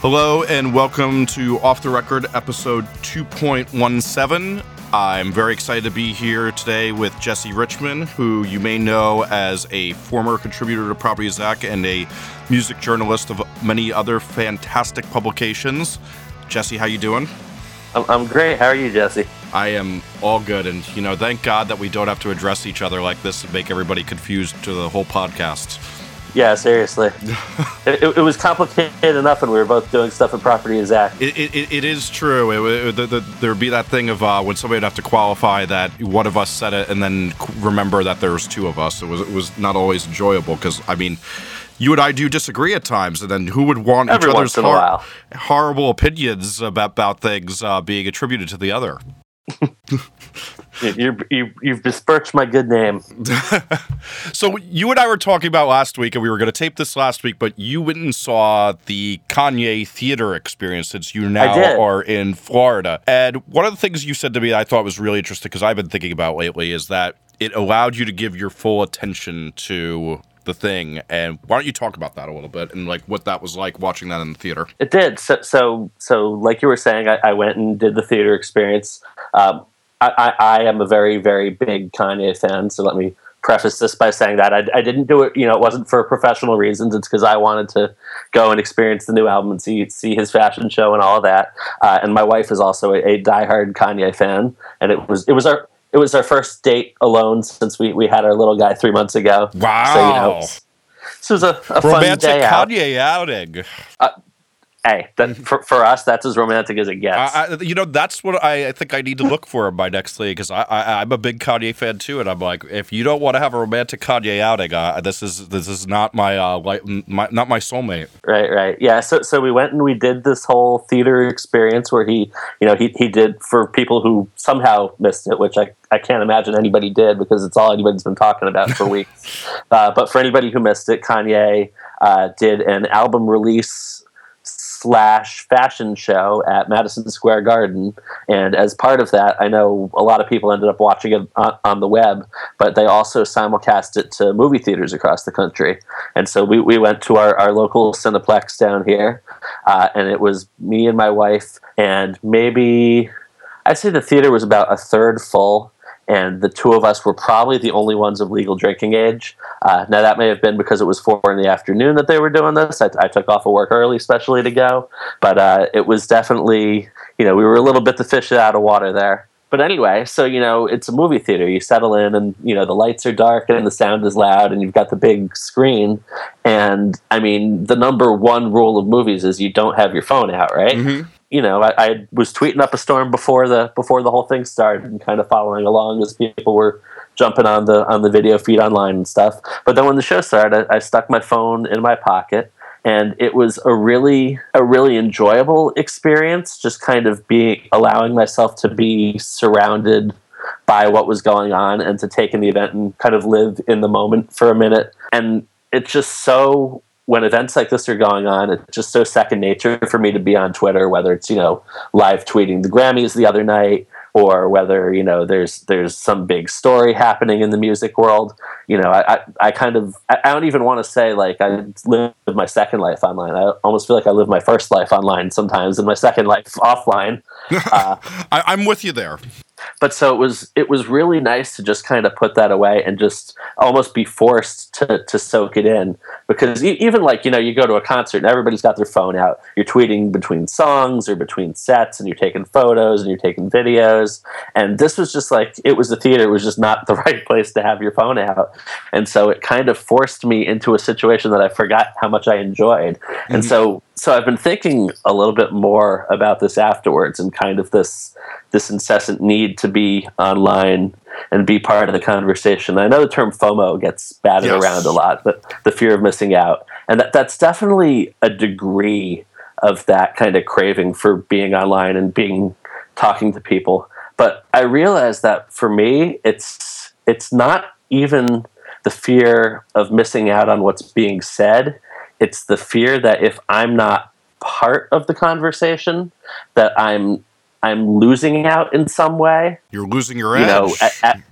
Hello and welcome to Off the Record episode 2.17. I'm very excited to be here today with Jesse Richmond, who you may know as a former contributor to Property Zack and a music journalist of many other fantastic publications. Jesse, how you doing? I'm, I'm great. How are you, Jesse? I am all good, and you know, thank God that we don't have to address each other like this and make everybody confused to the whole podcast. Yeah, seriously. it, it, it, was complicated enough when we were both doing stuff in Property and Zack. It, it, it is true. It, the, the, there would be that thing of uh, when somebody would have to qualify that one of us said it and then remember that there was two of us. It was, it was not always enjoyable because, I mean, you and I do disagree at times, and then who would want Every each other's hor- horrible opinions about, about things uh, being attributed to the other? you you, you've besmirched my good name. so you and I were talking about last week, and we were going to tape this last week, but you went and saw the Kanye theater experience since you now are in Florida. And one of the things you said to me I thought was really interesting because I've been thinking about lately is that it allowed you to give your full attention to the thing. And why don't you talk about that a little bit and like what that was like watching that in the theater? It did. So so so like you were saying i, I went and did the theater experience um, I, I, I, am a very very big kanye fan so let me preface this by saying that I, I didn't do it you know it wasn't for professional reasons it's because i wanted to go and experience the new album and see see his fashion show and all of that uh, and my wife is also a, a diehard kanye fan and it was it was our it was our first date alone since we, we had our little guy three months ago. Wow. So, you know, this was a, a romantic fun day Kanye out. outing. Uh, hey, that, for, for us, that's as romantic as it gets. I, I, you know, that's what I, I, think I need to look for in my next league because I, I, am a big Kanye fan too, and I'm like, if you don't want to have a romantic Kanye outing, uh, this is this is not my uh, like my not my soulmate. Right, right, yeah. So so we went and we did this whole theater experience where he, you know, he he did for people who somehow missed it, which I I can't imagine anybody did because it's all anybody's been talking about for weeks. uh, but for anybody who missed it, Kanye uh, did an album release slash fashion show at Madison Square Garden. And as part of that, I know a lot of people ended up watching it on, on the web, but they also simulcast it to movie theaters across the country. And so we, we went to our, our local Cineplex down here, uh, and it was me and my wife, and maybe I'd say the theater was about a third full and the two of us were probably the only ones of legal drinking age. Uh, now that may have been because it was four in the afternoon that they were doing this. I, I took off of work early, especially to go, but uh, it was definitely you know we were a little bit the fish out of water there. But anyway, so you know it's a movie theater. You settle in, and you know the lights are dark and the sound is loud, and you've got the big screen. And I mean, the number one rule of movies is you don't have your phone out, right? Mm-hmm you know, I, I, was tweeting up a storm before the before the whole thing started, and kind of following along as people were jumping on the on the video feed online and stuff. But then when the show started, I, I stuck my phone in my pocket, and it was a really a really enjoyable experience. Just kind of being allowing myself to be surrounded by what was going on and to take in the event and kind of live in the moment for a minute. And it's just so when events like this are going on, it's just so second nature for me to be on Twitter, whether it's, you know, live tweeting the Grammys the other night or whether, you know, there's there's some big story happening in the music world. You know, I, I, I kind of I don't even want to say like I live my second life online. I almost feel like I live my first life online sometimes and my second life offline. Uh, I, I'm with you there but so it was it was really nice to just kind of put that away and just almost be forced to to soak it in. Because even like you know you go to a concert and everybody's got their phone out. You're tweeting between songs or between sets and you're taking photos and you're taking videos. And this was just like it was the theater. It was just not the right place to have your phone out. And so it kind of forced me into a situation that I forgot how much I enjoyed. Mm-hmm. and so so I've been thinking a little bit more about this afterwards and kind of this this incessant need to be online and be part of the conversation. I know the term FOMO gets batted yes. around a lot, but the fear of missing out, and that, that's definitely a degree of that kind of craving for being online and being talking to people. But I realize that for me, it's it's not even the fear of missing out on what's being said. It's the fear that if I'm not part of the conversation, that I'm I'm losing out in some way. You're losing your edge. You know, at, at,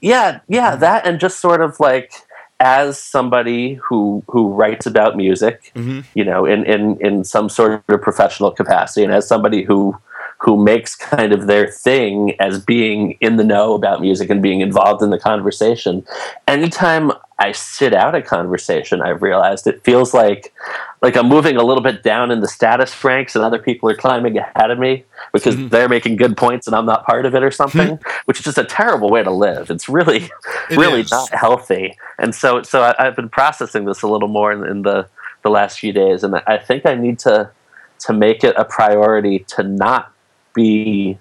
yeah, yeah, that and just sort of like as somebody who who writes about music, mm-hmm. you know, in, in in some sort of professional capacity, and as somebody who who makes kind of their thing as being in the know about music and being involved in the conversation. Anytime I sit out a conversation, I've realized it feels like like I'm moving a little bit down in the status ranks and other people are climbing ahead of me because mm-hmm. they're making good points and I'm not part of it or something, mm-hmm. which is just a terrible way to live. It's really, it really is. not healthy. And so, so I, have been processing this a little more in, in the, the last few days. And I think I need to, to make it a priority to not be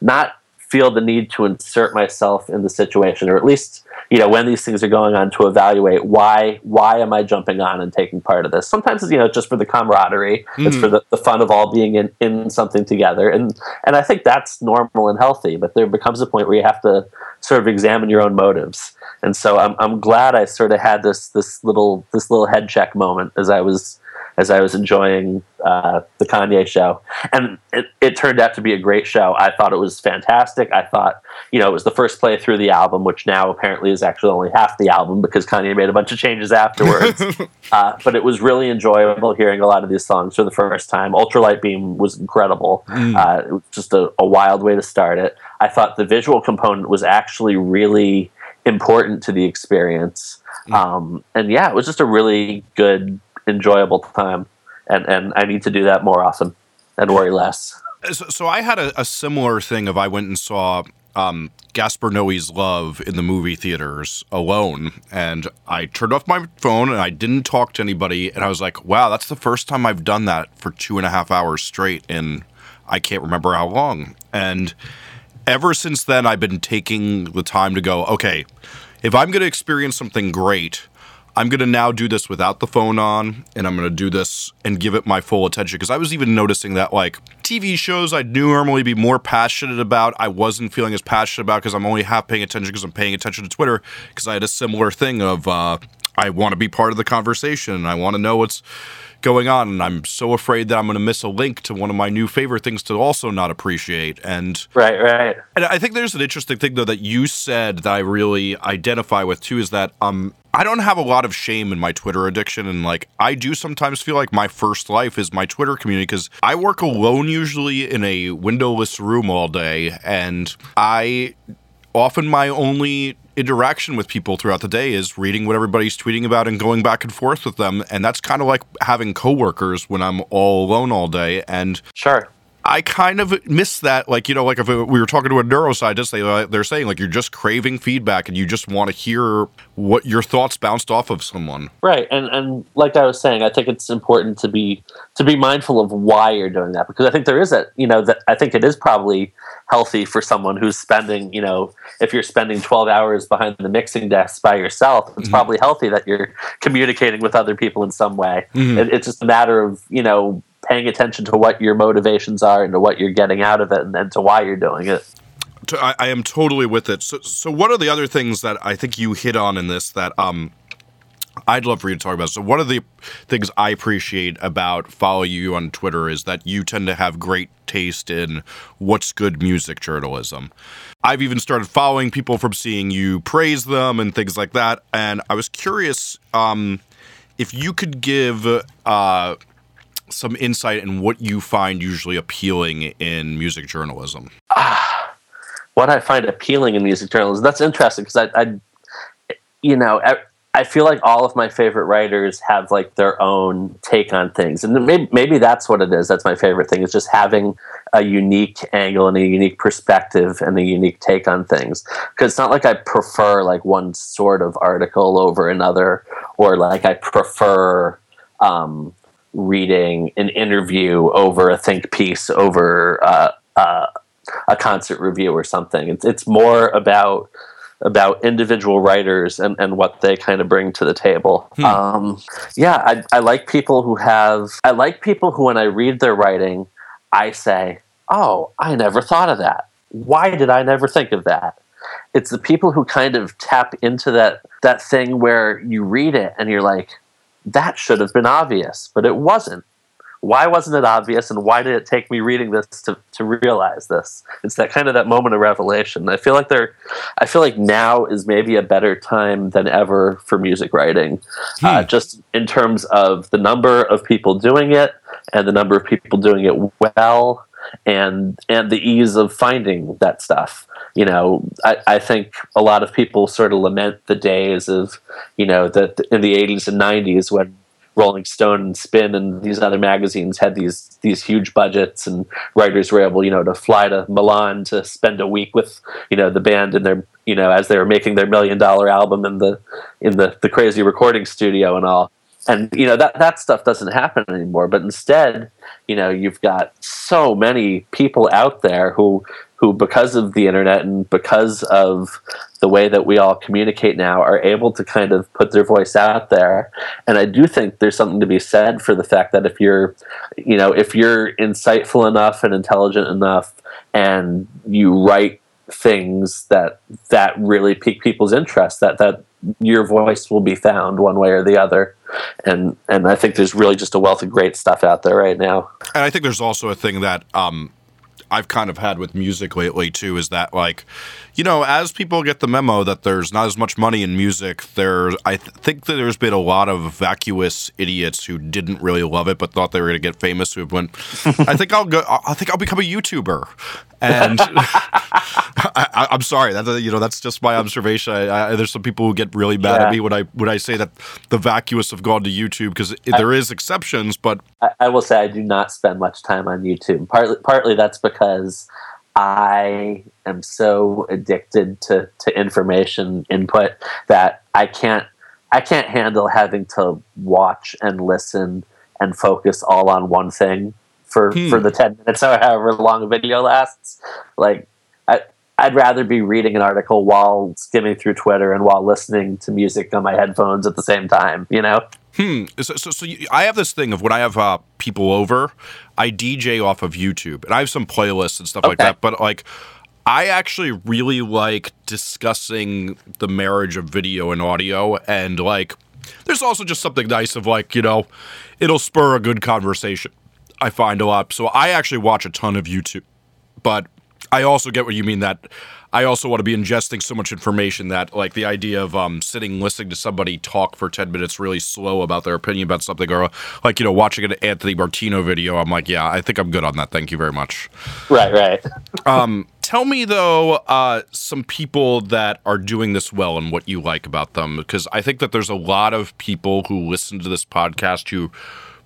not feel the need to insert myself in the situation or at least you know when these things are going on to evaluate why why am i jumping on and taking part of this? Sometimes it's you know just for the camaraderie. Mm. it's for the, the fun of all being in, in something together. And and i think that's normal and healthy but there becomes a point where you have to sort of examine your own motives. And so i'm, I'm glad i sort of had this this little this little head check moment as i was as I was enjoying uh, the Kanye show. And it, it, turned out to be a great show. I thought it was fantastic. I thought, you know, it was the first play through the album, which now apparently is actually only half the album because Kanye made a bunch of changes afterwards. uh, but it was really enjoyable hearing a lot of these songs for the first time. Ultralight Beam was incredible. Mm. Uh, it was just a, a wild way to start it. I thought the visual component was actually really important to the experience. Mm. Um, and yeah, it was just a really good enjoyable time, and and I need to do that more often and worry less. So, so I had a, a, similar thing of I went and saw um, Gaspar Noé's Love in the movie theaters alone, and I turned off my phone and I didn't talk to anybody, and I was like, wow, that's the first time I've done that for two and a half hours straight, and I can't remember how long, and ever since then I've been taking the time to go, okay, if I'm going to experience something great I'm going to now do this without the phone on, and I'm going to do this and give it my full attention. Because I was even noticing that, like, TV shows I'd normally be more passionate about, I wasn't feeling as passionate about because I'm only half paying attention because I'm paying attention to Twitter. Because I had a similar thing of, uh, I want to be part of the conversation. And I want to know what's going on and i'm so afraid that i'm going to miss a link to one of my new favorite things to also not appreciate and right right and i think there's an interesting thing though that you said that i really identify with too is that um I don't have a lot of shame in my Twitter addiction. And like, I do sometimes feel like my first life is my Twitter community because I work alone usually in a windowless room all day. And I often my only interaction with people throughout the day is reading what everybody's tweeting about and going back and forth with them. And that's kind of like having coworkers when I'm all alone all day. And sure. I kind of miss that. Like, you know, like if we were talking to a neuroscientist, they, uh, they're saying like you're just craving feedback and you just want to hear what your thoughts bounced off of someone. Right. And, and like I was saying, I think it's important to be, to be mindful of why you're doing that because I think there is a, you know, that I think it is probably healthy for someone who's spending, you know, if you're spending 12 hours behind the mixing desk by yourself, it's mm-hmm. probably healthy that you're communicating with other people in some way. Mm-hmm. It, it's just a matter of, you know, paying attention to what your motivations are and to what you're getting out of it and, and to why you're doing it. I, I am totally with it. So, so what are the other things that I think you hit on in this that um, I'd love for you to talk about. So, one of the things I appreciate about following you on Twitter is that you tend to have great taste in what's good music journalism. I've even started following people from seeing you praise them and things like that. And I was curious um, if you could give uh, some insight in what you find usually appealing in music journalism. Ah, what I find appealing in music journalism. That's interesting because I, I, you know, I feel like all of my favorite writers have like their own take on things, and maybe, maybe that's what it is. That's my favorite thing is just having a unique angle and a unique perspective and a unique take on things. Because it's not like I prefer like one sort of article over another, or like I prefer um, reading an interview over a think piece over uh, uh, a concert review or something. It's it's more about about individual writers and, and what they kind of bring to the table. Hmm. Um, yeah, I, I like people who have I like people who when I read their writing, I say, "Oh, I never thought of that. Why did I never think of that?" It's the people who kind of tap into that that thing where you read it and you're like, that should have been obvious, but it wasn't. why wasn't it obvious and why did it take me reading this to, to realize this it's that kind of that moment of revelation i feel like there i feel like now is maybe a better time than ever for music writing uh, hmm. uh, just in terms of the number of people doing it and the number of people doing it well and and the ease of finding that stuff you know I, I think a lot of people sort of lament the days of you know that in the 80s and 90s when Rolling Stone and Spin and these other magazines had these these huge budgets, and writers were able, you know, to fly to Milan to spend a week with, you know, the band in their, you know, as they were making their million dollar album in the in the the crazy recording studio and all. And you know that that stuff doesn't happen anymore. But instead, you know, you've got so many people out there who who, because of the internet and because of the way that we all communicate now, are able to kind of put their voice out there. And I do think there's something to be said for the fact that if you're, you know, if you're insightful enough and intelligent enough, and you write things that that really pique people's interest, that that your voice will be found one way or the other. And and i think there's really just a wealth of great stuff out there right now. And i think there's also a thing that um I've kind of had with music lately too is that like, you know, as people get the memo that there's not as much money in music, there I th- think that there's been a lot of vacuous idiots who didn't really love it but thought they were going to get famous who went, I think I'll go, I think I'll become a YouTuber, and I, am sorry that you know that's just my observation. I, I, there's some people who get really mad yeah. at me when I when I say that the vacuous have gone to YouTube because there is exceptions, but I, will say I do not spend much time on YouTube. Partly partly that's because I am so addicted to to information input that I can't I can't handle having to watch and listen and focus all on one thing for hmm. for the 10 minutes or however long a video lasts like I, i'd rather be reading an article while skimming through twitter and while listening to music on my headphones at the same time you know hmm so, so, so you, i have this thing of when i have uh, people over i dj off of youtube and i have some playlists and stuff okay. like that but like I actually really like discussing the marriage of video and audio and like there's also just something nice of like, you know, it'll spur a good conversation. I find a lot. So I actually watch a ton of YouTube, but I also get what you mean that I also want to be ingesting so much information that like the idea of um, sitting listening to somebody talk for 10 minutes really slow about their opinion about something or like you know watching an Anthony Fantano video I'm like yeah I think I'm good on that. Thank you very much. Right right. Um tell me though uh, some people that are doing this well and what you like about them because I think that there's a lot of people who listen to this podcast who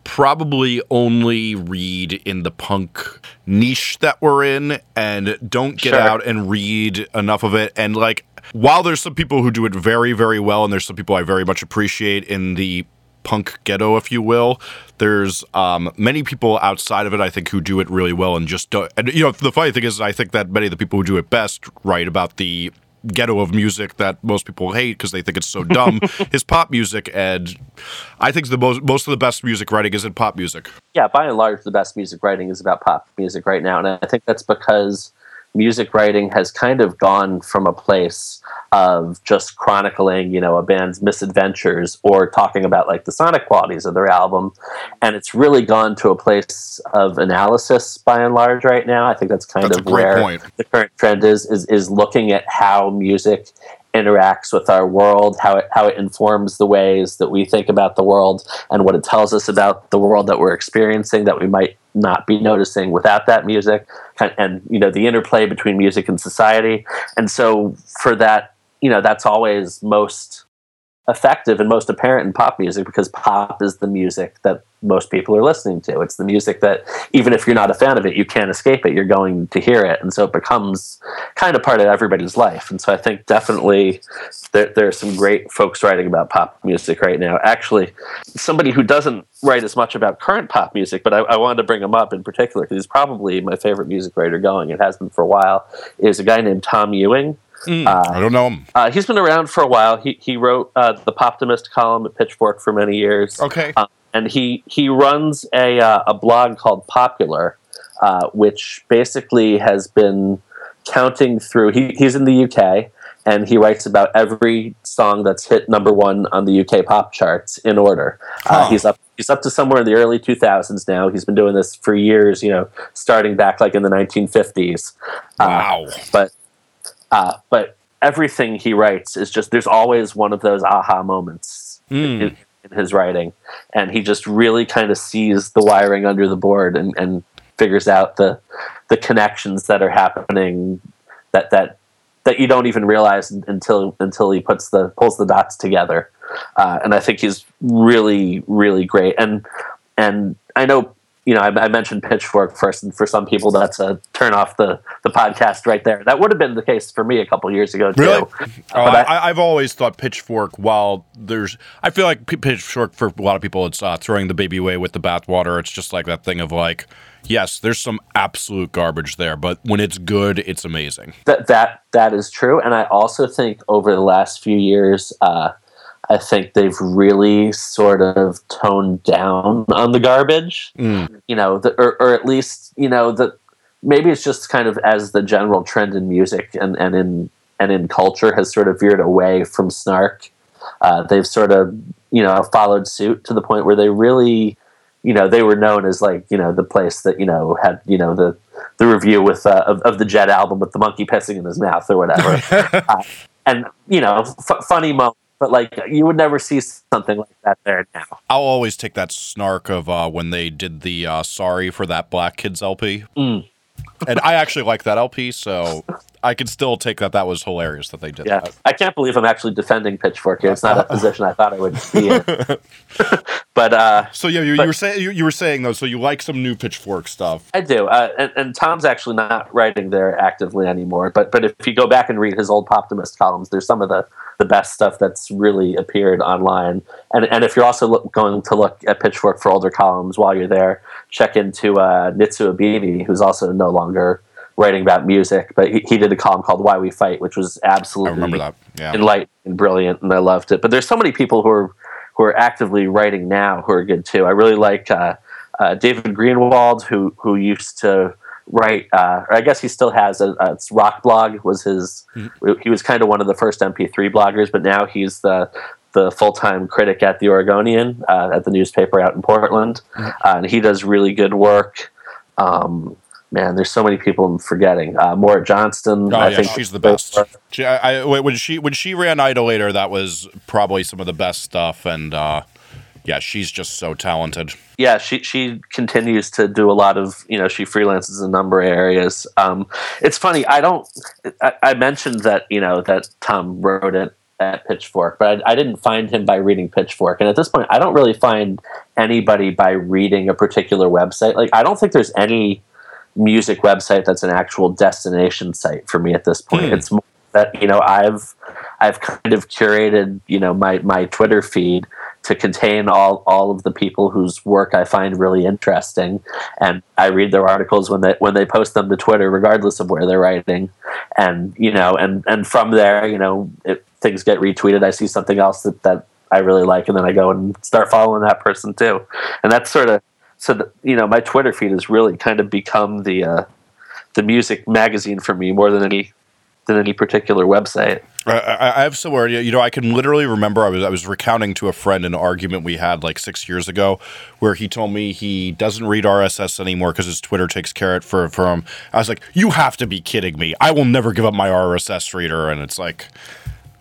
probably only read in the punk niche that we're in and don't get sure. out and read enough of it. And like, while there's some people who do it very, very well, and there's some people I very much appreciate in the punk ghetto, if you will. There's um, many people outside of it, I think, who do it really well and just don't. And you know, the funny thing is, I think that many of the people who do it best write about the ghetto of music that most people hate because they think it's so dumb. Is pop music and i think the most most of the best music writing is in pop music. Yeah by and large the best music writing is about pop music right now and i think that's because music writing has kind of gone from a place of just chronicling, you know, a band's misadventures or talking about like the sonic qualities of their album. And it's really gone to a place of analysis by and large right now. I think that's kind that's of where point. the current trend is, is is looking at how music interacts with our world, how it how it informs the ways that we think about the world and what it tells us about the world that we're experiencing that we might not be noticing without that music and, and you know the interplay between music and society. And so for that you know that's always most effective and most apparent in pop music because pop is the music that most people are listening to. It's the music that even if you're not a fan of it, you can't escape it. You're going to hear it, and so it becomes kind of part of everybody's life. And so I think definitely there, there are some great folks writing about pop music right now. Actually, somebody who doesn't write as much about current pop music, but I, I wanted to bring him up in particular because he's probably my favorite music writer going. It has been for a while. Is a guy named Tom Ewing Mm, uh, I don't know him. Uh, he's been around for a while. He he wrote uh, the Poptimist column at Pitchfork for many years. Okay. Uh, and he he runs a uh, a blog called Popular, uh, which basically has been counting through. He, he's in the UK, and he writes about every song that's hit number one on the UK pop charts in order. Uh, huh. Uh, he's up he's up to somewhere in the early 2000s now. He's been doing this for years, you know, starting back like in the 1950s. Uh, wow! Uh, but uh, but everything he writes is just there's always one of those aha moments mm. in, in, his writing, and he just really kind of sees the wiring under the board and, and figures out the the connections that are happening that that that you don't even realize until until he puts the pulls the dots together. Uh, and I think he's really really great. And and I know you know I, I, mentioned Pitchfork first, and for some people that's a turn off the the podcast right there. That would have been the case for me a couple years ago too. Really? Oh, I, have always thought Pitchfork. While there's, I feel like Pitchfork for a lot of people, it's uh, throwing the baby away with the bathwater. It's just like that thing of like yes, there's some absolute garbage there, but when it's good, it's amazing. That that that is true, and I also think over the last few years, uh, I think they've really sort of toned down on the garbage. Mm. You know, the, or or at least you know that maybe it's just kind of as the general trend in music and and in and in culture has sort of veered away from snark. Uh, they've sort of you know followed suit to the point where they really you know they were known as like you know the place that you know had you know the the review with uh, of, of the Jet album with the monkey pissing in his mouth or whatever, uh, and you know f- funny moment. But like you would never see something like that there now. I'll always take that snark of uh, when they did the uh, "Sorry for That Black Kids" LP, mm. And I actually like that LP. So I can still take that that was hilarious that they did yeah. that. I can't believe I'm actually defending Pitchfork here. It's not a position I thought I would be in. but uh, so yeah, you, but, you were saying you, you, were saying though, so you like some new Pitchfork stuff. I do, uh, and, and, Tom's actually not writing there actively anymore. But but if you go back and read his old Poptimist columns, there's some of the the best stuff that's really appeared online. And and if you're also look, going to look at Pitchfork for older columns while you're there, check into uh, Nitsuh Abebe, who's also no longer writing about music, but he, he, did a column called "Why We Fight," which was absolutely I remember that. Yeah. enlightening and brilliant, and I loved it. But there's so many people who are who are actively writing now who are good too. I really like uh, uh, David Greenwald, who who used to write, uh, or I guess he still has a, a rock blog. Was his mm-hmm. he was kind of one of the first MP3 bloggers, but now he's the the full time critic at the Oregonian uh, at the newspaper out in Portland, mm-hmm. Uh, and he does really good work. Um, man, there's so many people I'm forgetting. Uh, Maura Johnston, oh, I yeah, think she's the best. She, I, I, when she when she ran Idolator, that was probably some of the best stuff, and uh, yeah, she's just so talented. Yeah, she she continues to do a lot of you know she freelances in a number of areas. Um, it's funny. I don't. I, I, mentioned that you know that Tom wrote it at Pitchfork, but I, I didn't find him by reading Pitchfork. And at this point, I don't really find anybody by reading a particular website. Like I don't think there's any music website that's an actual destination site for me at this point. Mm. It's more that you know I've I've kind of curated you know my my Twitter feed to contain all all of the people whose work I find really interesting, and I read their articles when they when they post them to Twitter, regardless of where they're writing, and you know and and from there you know if things get retweeted, I see something else that that I really like, and then I go and start following that person too, and that's sort of so you know my Twitter feed has really kind of become the uh, the music magazine for me more than any than any particular website. I, I have somewhere, you know, I can literally remember I was I was recounting to a friend an argument we had like six years ago, where he told me he doesn't read RSS anymore because his Twitter takes care of it for for him. I was like, you have to be kidding me! I will never give up my RSS reader, and it's like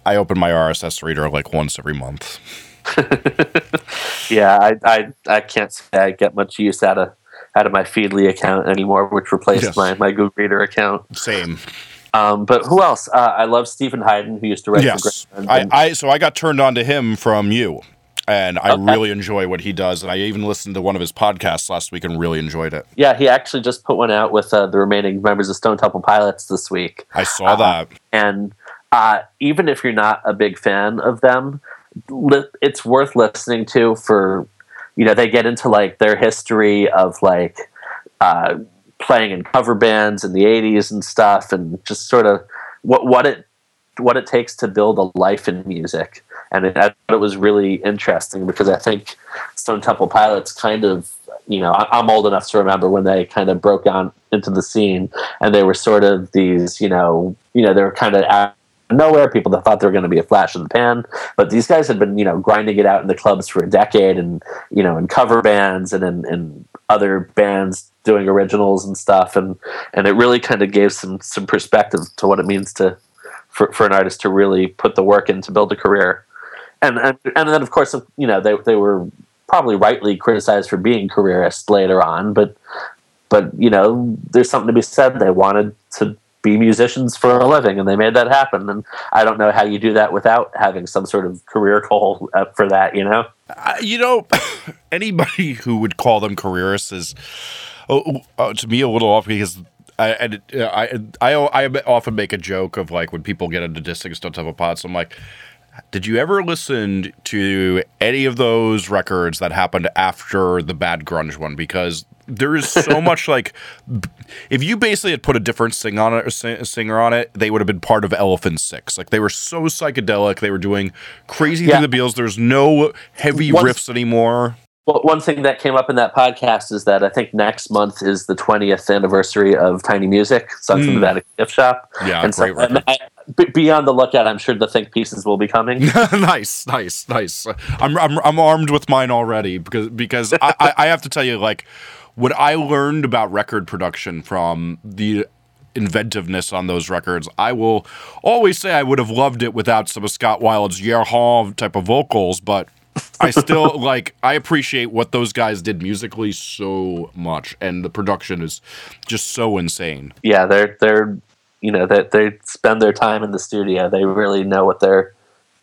I open my RSS reader like once every month. yeah, I, I I can't say I get much use out of out of my Feedly account anymore, which replaced yes. my my Google Reader account. Same. Um, but who else? Uh, I love Stephen Hyden, who used to write. Yes, I, I so I got turned on to him from you, and I okay. really enjoy what he does. And I even listened to one of his podcasts last week and really enjoyed it. Yeah, he actually just put one out with uh, the remaining members of Stone Temple Pilots this week. I saw that, and uh, even if you're not a big fan of them, li- it's worth listening to for you know they get into like their history of like uh, playing in cover bands in the 80s and stuff and just sort of what what it what it takes to build a life in music. And it, it was really interesting because I think Stone Temple Pilots kind of you know I'm old enough to remember when they kind of broke on into the scene and they were sort of these you know you know they were kind of nowhere. People that thought they were going to be a flash in the pan, but these guys had been, you know, grinding it out in the clubs for a decade, and you know, in cover bands and in, in other bands doing originals and stuff, and and it really kind of gave some some perspective to what it means to for, for an artist to really put the work in to build a career. And, and and then of course you know they they were probably rightly criticized for being careerists later on, but but you know there's something to be said. They wanted to be musicians for a living, and they made that happen. And I don't know how you do that without having some sort of career goal for that. You know, uh, you know, anybody who would call them careerists is. Oh, uh, to me, a little off because I, I, I, I often make a joke of like when people get into dissing Stone Temple Pilots, I'm like, did you ever listen to any of those records that happened after the bad grunge one? Because there is so much like, if you basically had put a different sing on it, singer on it, they would have been part of Elephant Six. Like they were so psychedelic, they were doing crazy yeah. through the Beatles. There's no heavy Once, riffs anymore. Well, one thing that came up in that podcast is that I think next month is the 20th anniversary of Tiny Music, Songs mm. from the Vatican Gift Shop. Yeah, and great so, I, be on the lookout. I'm sure the think pieces will be coming. nice, nice, nice. I'm, I'm I'm armed with mine already because because I, I, I have to tell you like what I learned about record production from the inventiveness on those records. I will always say I would have loved it without some of Scott Weiland's Year type of vocals, but I still like I appreciate what those guys did musically so much, and the production is just so insane. Yeah, they're they're you know that they, they spend their time in the studio. They really know what they're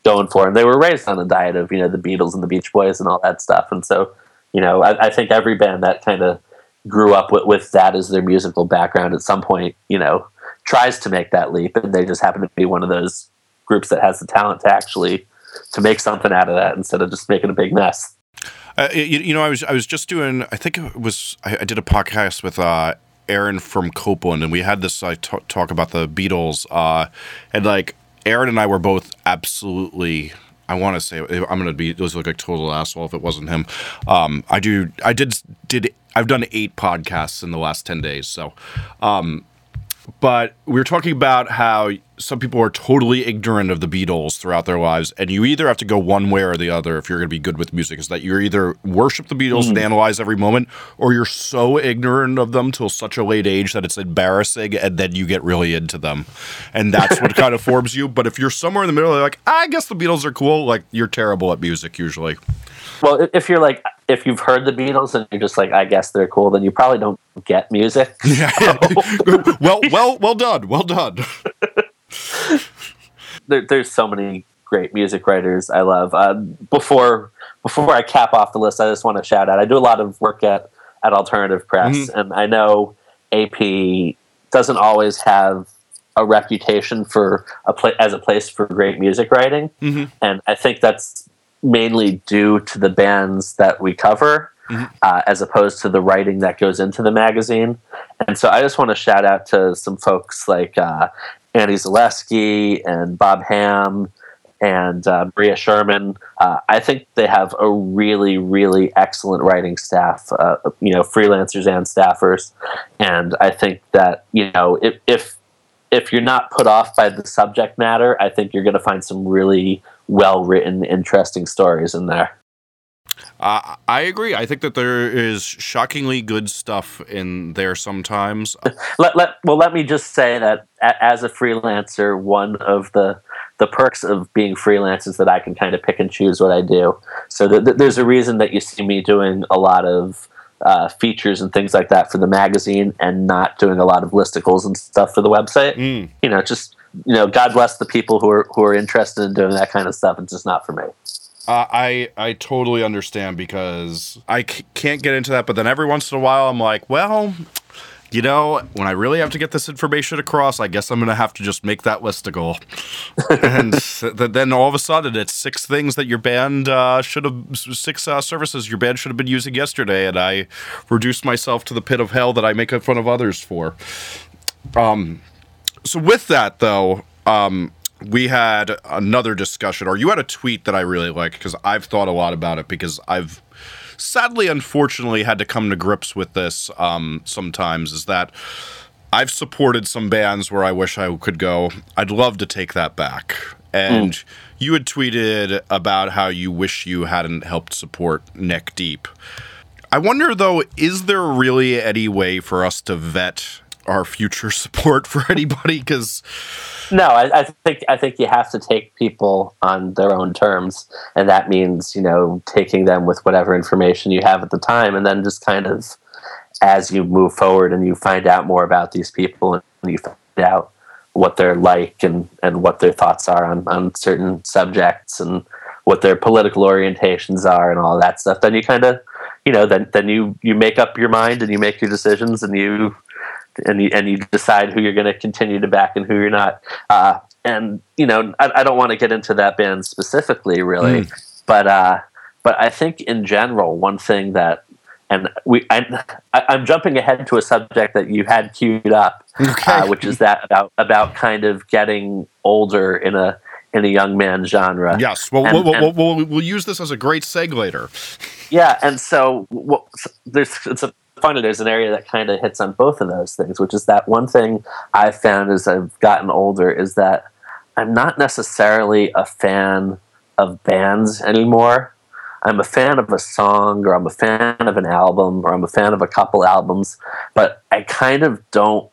going for, and they were raised on a diet of you know the Beatles and the Beach Boys and all that stuff. And so you know I, I think every band that kind of grew up with, with that as their musical background at some point you know tries to make that leap, and they just happen to be one of those groups that has the talent to actually to make something out of that instead of just making a big mess. Uh, you, you, know, I was I was just doing. I think it was. I, I did a podcast with uh, Aaron from Copeland, and we had this uh, t- talk about the Beatles. Uh, and like Aaron and I were both absolutely. I want to say I'm going to be those look like total asshole if it wasn't him. Um, I do. I did did. I've done eight podcasts in the last ten days. So, um, but we were talking about how some people are totally ignorant of the Beatles throughout their lives, and you either have to go one way or the other if you're going to be good with music. Is that you either worship the Beatles mm. and analyze every moment, or you're so ignorant of them till such a late age that it's embarrassing, and then you get really into them, and that's what kind of forms you. But if you're somewhere in the middle, like I guess the Beatles are cool, like you're terrible at music usually. Well, if you're like, if you've heard the Beatles and you're just like, I guess they're cool, then you probably don't get music. Yeah. well, well, well done. Well done. There, there's so many great music writers I love. Uh, before before I cap off the list, I just want to shout out. I do a lot of work at at Alternative Press, mm-hmm. and I know AP doesn't always have a reputation for a pla- as a place for great music writing, mm-hmm. and I think that's mainly due to the bands that we cover. Mm-hmm. Uh, as opposed to the writing that goes into the magazine. And so I just want to shout out to some folks like uh, Annie Zaleski and Bob Ham and uh, Maria Sherman. Uh, I think they have a really, really excellent writing staff, uh, you know, freelancers and staffers. And I think that, you know, if, if, if you're not put off by the subject matter, I think you're going to find some really well written, interesting stories in there. Uh, I agree. I think that there is shockingly good stuff in there sometimes. let, let, well, let me just say that as a freelancer, one of the the perks of being freelance is that I can kind of pick and choose what I do. So th- th- there's a reason that you see me doing a lot of uh, features and things like that for the magazine, and not doing a lot of listicles and stuff for the website. Mm. You know, just you know, God bless the people who are who are interested in doing that kind of stuff. It's just not for me. Uh, I I totally understand because I c- can't get into that, but then every once in a while I'm like, well, you know, when I really have to get this information across, I guess I'm going to have to just make that listicle. and th- then all of a sudden, it's six things that your band uh, should have, six uh, services your band should have been using yesterday, and I reduced myself to the pit of hell that I make fun of others for. Um, so with that though, um, we had another discussion, or you had a tweet that I really like because I've thought a lot about it because I've sadly, unfortunately, had to come to grips with this um, sometimes. Is that I've supported some bands where I wish I could go. I'd love to take that back. And mm. you had tweeted about how you wish you hadn't helped support Neck Deep. I wonder though, is there really any way for us to vet our future support for anybody? Because no, I, I, think I think you have to take people on their own terms, and that means you know taking them with whatever information you have at the time, and then just kind of as you move forward and you find out more about these people and you find out what they're like and, and what their thoughts are on, on certain subjects and what their political orientations are and all that stuff, then you kind of, you know, then, then you, you make up your mind and you make your decisions and you, and you, and you decide who you're going to continue to back and who you're not. Uh, and, you know, I, I don't want to get into that band specifically really, mm. but, uh, but I think in general, one thing that and we I, am jumping ahead to a subject that you had queued up, okay. uh, which is that about about kind of getting older in a in a young man genre. Yes, well, and, we'll, and, we'll, we'll, we'll, use this as a great seg later. Yeah, and so well, there's it's a funny there's an area that kind of hits on both of those things, which is that one thing I've found as I've gotten older is that I'm not necessarily a fan of bands anymore. I'm a fan of a song or I'm a fan of an album or I'm a fan of a couple albums, but I kind of don't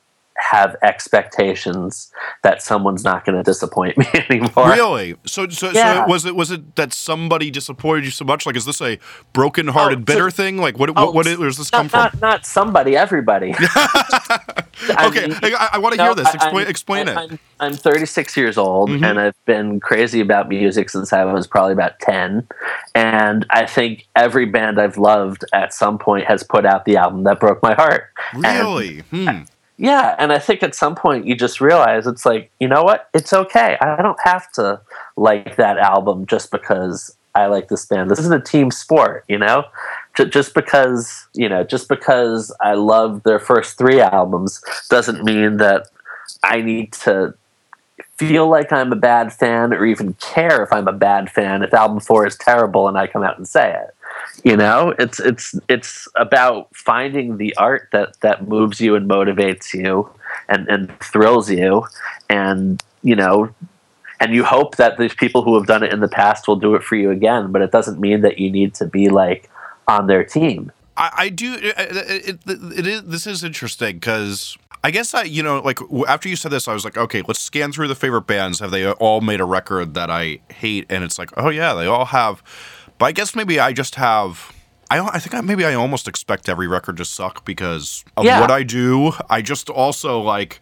have expectations that someone's not going to disappoint me anymore. Really? So, so, yeah. so was it was it that somebody disappointed you so much? Like, is this a broken-hearted, oh, bitter thing? Like, what oh, what, what is, does this not, come from? Not, not somebody, everybody. okay, I, I, I want to hear this. Explain, I, explain it. I'm, I'm 36 years old, mm-hmm. and I've been crazy about music since I was probably about 10. And I think every band I've loved at some point has put out the album that broke my heart. Really? And, hmm yeah, and I think at some point you just realize it's like, you know what? It's okay. I don't have to like that album just because I like this band. This isn't a team sport, you know? just because, you know, just because I love their first 3 albums doesn't mean that I need to feel like I'm a bad fan or even care if I'm a bad fan if album 4 is terrible and I come out and say it you know it's it's it's about finding the art that that moves you and motivates you and and thrills you and you know and you hope that these people who have done it in the past will do it for you again but it doesn't mean that you need to be like on their team i, I do uh, uh, it, it, it is this is interesting because I guess I, you know, like after you said this, I was like, okay, let's scan through the favorite bands. Have they all made a record that I hate? And it's like, oh yeah, they all have but I guess maybe I just have. I, I think I, maybe I almost expect every record to suck because of yeah. what I do. I just also like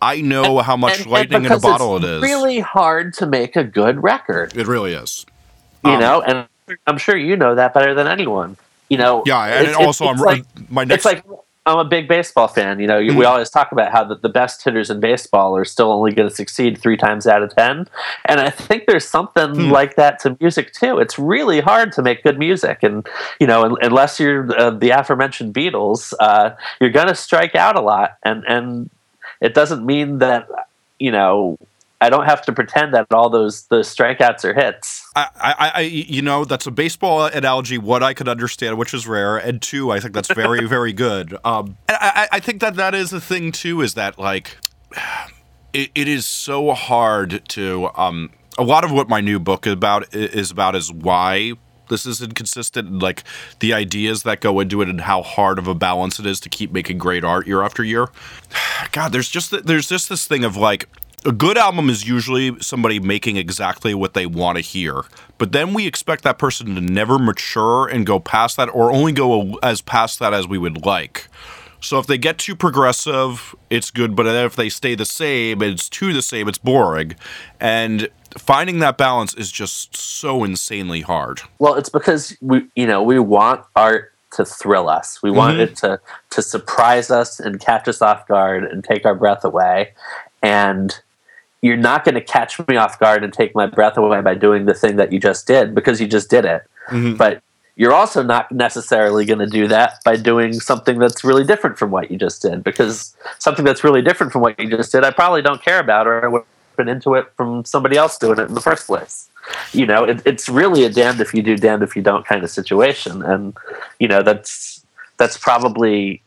I know and, how much and, lightning and in a bottle it is. Really hard to make a good record. It really is. You um, know, and I'm sure you know that better than anyone. You know, yeah, and also I'm like, my next. It's like I'm a big baseball fan. You know, we always talk about how the, the best hitters in baseball are still only going to succeed three times out of ten, and I think there's something mm. like that to music too. It's really hard to make good music, and you know, unless you're uh, the aforementioned Beatles, uh, you're going to strike out a lot, and and it doesn't mean that you know I don't have to pretend that all those those strikeouts are hits. I, I, I, you know, that's a baseball analogy. What I could understand, which is rare, and two, I think that's very, very good. Um, I, I think that that is the thing too. Is that like, it, it is so hard to. Um, a lot of what my new book about is about is why this is inconsistent and like the ideas that go into it and how hard of a balance it is to keep making great art year after year god there's just there's just this thing of like a good album is usually somebody making exactly what they want to hear. But then we expect that person to never mature and go past that or only go as past that as we would like. So if they get too progressive, it's good, but if they stay the same, it's too the same, it's boring. And finding that balance is just so insanely hard. Well, it's because we you know, we want art to thrill us. We want mm-hmm. it to to surprise us and catch us off guard and take our breath away. And you're not going to catch me off guard and take my breath away by doing the thing that you just did because you just did it. Mm-hmm. But you're also not necessarily going to do that by doing something that's really different from what you just did because something that's really different from what you just did, I probably don't care about or I would have been into it from somebody else doing it in the first place. You know, it, it's really a damned if you do, damned if you don't kind of situation. And, you know, that's, that's probably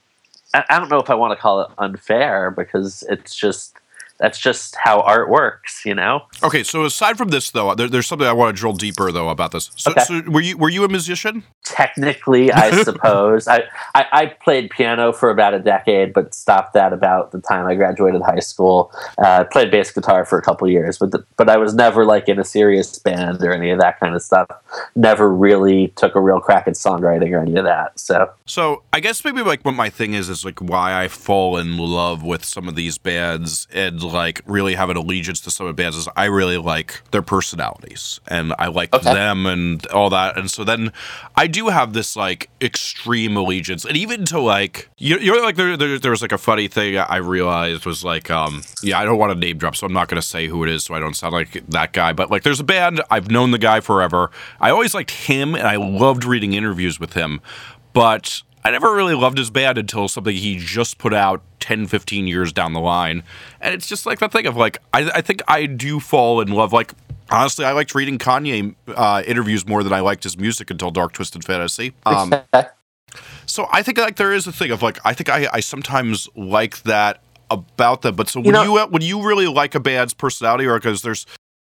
I don't know if I want to call it unfair because it's just that's just how art works, you know. Okay, so aside from this, though, there, there's something I want to drill deeper though about this. So, okay. so were you were you a musician? Technically, I suppose I, I, I played piano for about a decade, but stopped that about the time I graduated high school. Uh, I played bass guitar for a couple years, but the, but I was never like in a serious band or any of that kind of stuff. Never really took a real crack at songwriting or any of that. So so I guess maybe like what my thing is is like why I fall in love with some of these bands and like really have an allegiance to some of the bands is I really like their personalities and I like okay. them and all that. And so then I do have this like extreme allegiance and even to like you, you're like there, there, there was like a funny thing I realized was like um yeah I don't want to name drop so I'm not gonna say who it is so I don't sound like that guy but like there's a band I've known the guy forever I always liked him and I loved reading interviews with him but I never really loved his band until something he just put out 10, 15 years down the line. And it's just like that thing of like, I, I think I do fall in love. Like, honestly, I liked reading Kanye uh, interviews more than I liked his music until Dark Twisted Fantasy. Um, so I think like there is a thing of like, I think I, I sometimes like that about them. But so when you, know, you would you really like a band's personality, or because there's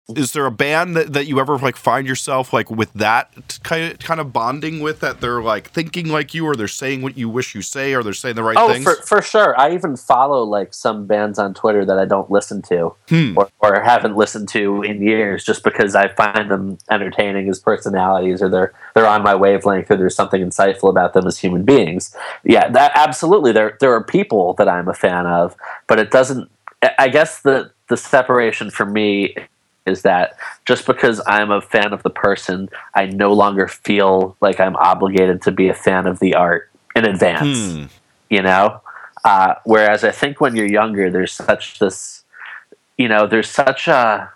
is there a band that, that you ever like find yourself like with that kind of, kind of bonding with that they're like thinking like you or they're saying what you wish you say or they're saying the right oh, things? For, for sure. I even follow like some bands on Twitter that I don't listen to hmm. or, or haven't listened to in years just because I find them entertaining as personalities or they're they're on my wavelength or there's something insightful about them as human beings. Yeah, that absolutely there there are people that I'm a fan of, but it doesn't I guess the the separation for me is that just because I'm a fan of the person, I no longer feel like I'm obligated to be a fan of the art in advance. Hmm. You know? Uh, whereas I think when you're younger, there's such this, you know, there's such a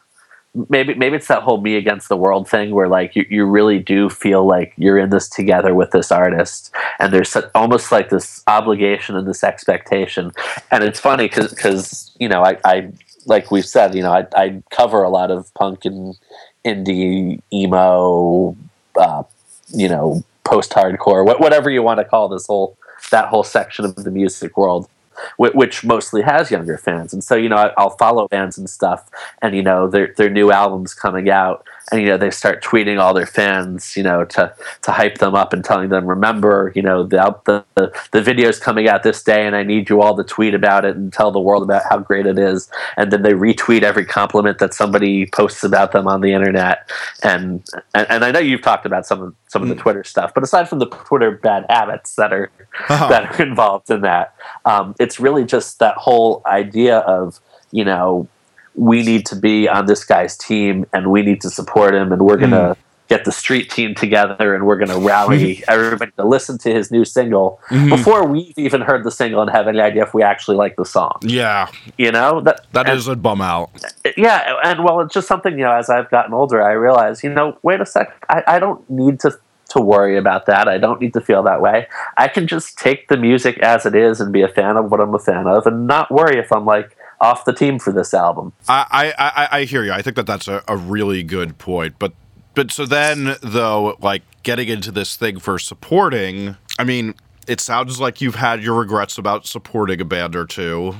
maybe maybe it's that whole me against the world thing where like you, you really do feel like you're in this together with this artist and there's such, almost like this obligation and this expectation and it's funny because because you know I, I like we've said, you know, I, I cover a lot of punk and indie, emo, uh, you know, post-hardcore, whatever you want to call this whole that whole section of the music world which mostly has younger fans. And so, you know, I'll follow bands and stuff, and you know, their their new albums coming out, and you know, they start tweeting all their fans, you know, to to hype them up and telling them, remember, you know, the the the video's coming out this day, and I need you all to tweet about it and tell the world about how great it is. And then they retweet every compliment that somebody posts about them on the internet. And and, and I know you've talked about some of some of the hmm. Twitter stuff, but aside from the Twitter bad habits that are uh-huh. that are involved in that, um, it's really just that whole idea of you know we need to be on this guy's team and we need to support him and we're gonna mm. get the street team together and we're gonna rally everybody to listen to his new single mm-hmm. before we've even heard the single and have any idea if we actually like the song. Yeah, you know that that and, is a bum out. Yeah, and well, it's just something you know. As I've gotten older, I realize you know, wait a sec, I, I don't need to to worry about that. I don't need to feel that way. I can just take the music as it is and be a fan of what I'm a fan of, and not worry if I'm like off the team for this album. I I, I hear you. I think that that's a, a really good point. But but so then though, like getting into this thing for supporting, I mean, it sounds like you've had your regrets about supporting a band or two.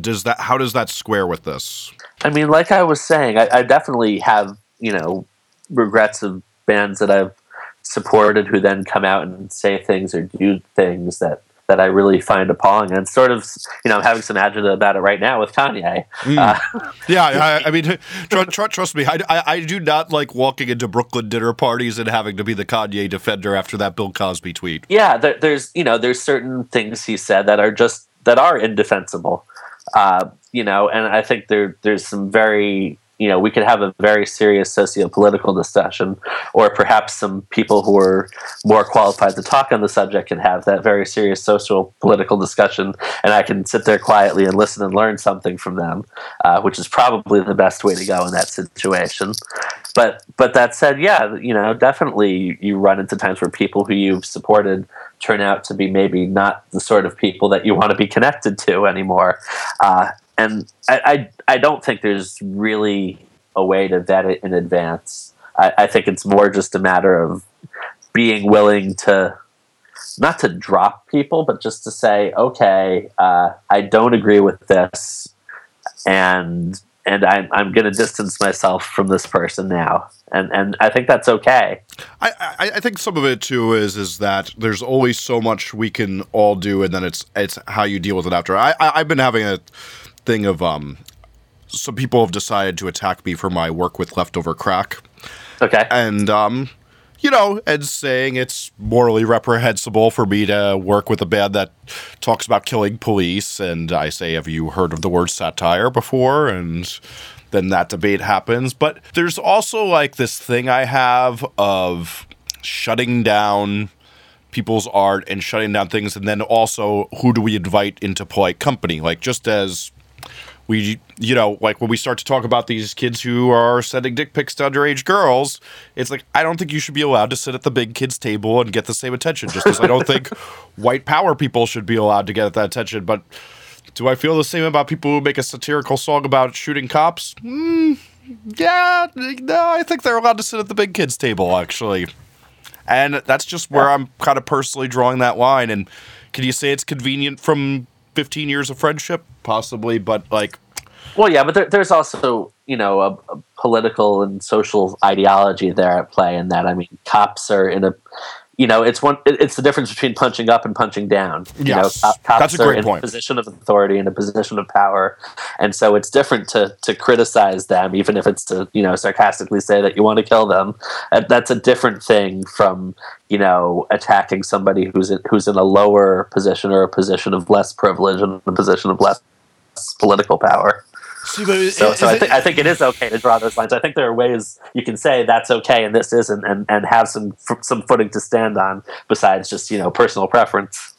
Does that how does that square with this? I mean, like I was saying, I, I definitely have you know regrets of bands that I've supported who then come out and say things or do things that that I really find appalling, and sort of, you know, I'm having some agita about it right now with Kanye. Mm. Uh, yeah, I, I mean, tr- tr- trust me, I, I, I, do not like walking into Brooklyn dinner parties and having to be the Kanye defender after that Bill Cosby tweet. Yeah, there, there's, you know, there's certain things he said that are just that are indefensible, uh, you know, and I think there there's some very you know, we could have a very serious socio-political discussion, or perhaps some people who are more qualified to talk on the subject can have that very serious social political discussion, and I can sit there quietly and listen and learn something from them, uh, which is probably the best way to go in that situation. But but that said, yeah, you know, definitely you run into times where people who you've supported turn out to be maybe not the sort of people that you want to be connected to anymore. Uh, and I, I, I don't think there's really a way to vet it in advance. I, I think it's more just a matter of being willing to not to drop people, but just to say, okay, uh, I don't agree with this, and and I'm I'm going to distance myself from this person now, and and I think that's okay. I, I, I think some of it too is is that there's always so much we can all do, and then it's it's how you deal with it after. I, I I've been having a thing of um, some people have decided to attack me for my work with Leftöver Crack. Okay, and um, you know, and saying it's morally reprehensible for me to work with a band that talks about killing police. And I say, Have you heard of the word satire before? And then that debate happens. But there's also like this thing I have of shutting down people's art and shutting down things. And then also, who do we invite into polite company? Like, just as we you know like when we start to talk about these kids who are sending dick pics to underage girls it's like i don't think you should be allowed to sit at the big kids table and get the same attention just as i don't think white power people should be allowed to get that attention. But do i feel the same about people who make a satirical song about shooting cops? Mm, yeah no i think they're allowed to sit at the big kids table actually. And that's just where i'm kind of personally drawing that line. And can you say it's convenient from 15 years of friendship possibly but like well yeah but there, there's also you know a, a, political and social ideology there at play in that i mean cops are in a you know, it's one. It's the difference between punching up and punching down. You yes. know, cops That's a great are in point. a position of authority and a position of power, and so it's different to to criticize them, even if it's to you know sarcastically say that you want to kill them. That's a different thing from you know attacking somebody who's in, who's in a lower position or a position of less privilege and a position of less political power. See, but so, so I, th- I, think it is okay to draw those lines. I think there are ways you can say that's okay and this isn't, and, and have some some footing to stand on besides just you know personal preference.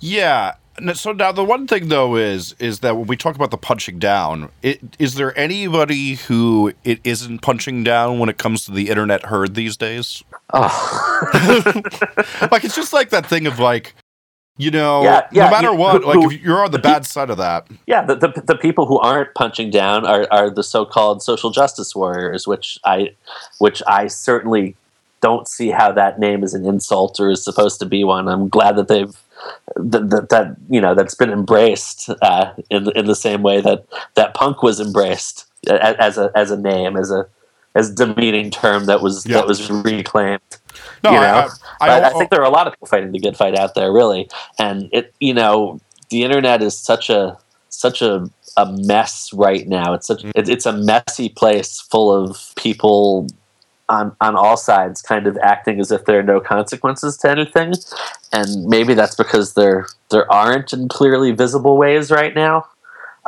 Yeah. So now the one thing though is is that when we talk about the punching down, it, is there anybody who it isn't punching down when it comes to the internet herd these days? Oh, like it's just like that thing of like you know, yeah, yeah, no matter you, what, who, like if you're on the bad side of that. Yeah, the, the, the people who aren't punching down are, are the so-called social justice warriors, which I which I certainly don't see how that name is an insult or is supposed to be one. I'm glad that they've that, that, that you know that's been embraced uh, in in the same way that that punk was embraced as a as a name as a as demeaning term that was that was reclaimed. No, you know? I, I, I, I, think there are a lot of people fighting the good fight out there, really, and it you know the internet is such a such a a mess right now. It's such mm. it, it's a messy place full of people on on all sides, kind of acting as if there are no consequences to anything, and maybe that's because there there aren't in clearly visible ways right now.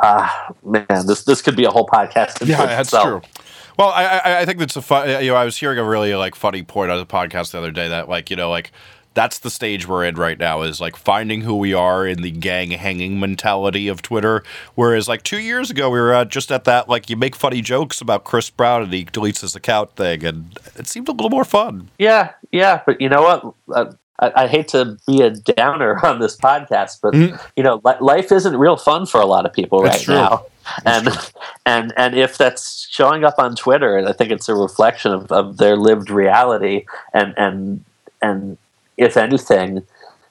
Ah, uh, man, this this could be a whole podcast. Yeah, that's itself. true. Well, I, I, think that's a fun. You know, I was hearing a really like funny point on the podcast the other day that like you know like that's the stage we're in right now is like finding who we are in the gang hanging mentality of Twitter. Whereas like two years ago, we were uh, just at that like you make funny jokes about Chris Brown and he deletes his account thing, and it seemed a little more fun. Yeah, yeah, but you know what? Uh, I, I, hate to be a downer on this podcast, but mm-hmm. you know, li- life isn't real fun for a lot of people right now. and and and if that's showing up on Twitter, and I think it's a reflection of, of their lived reality, and and and if anything,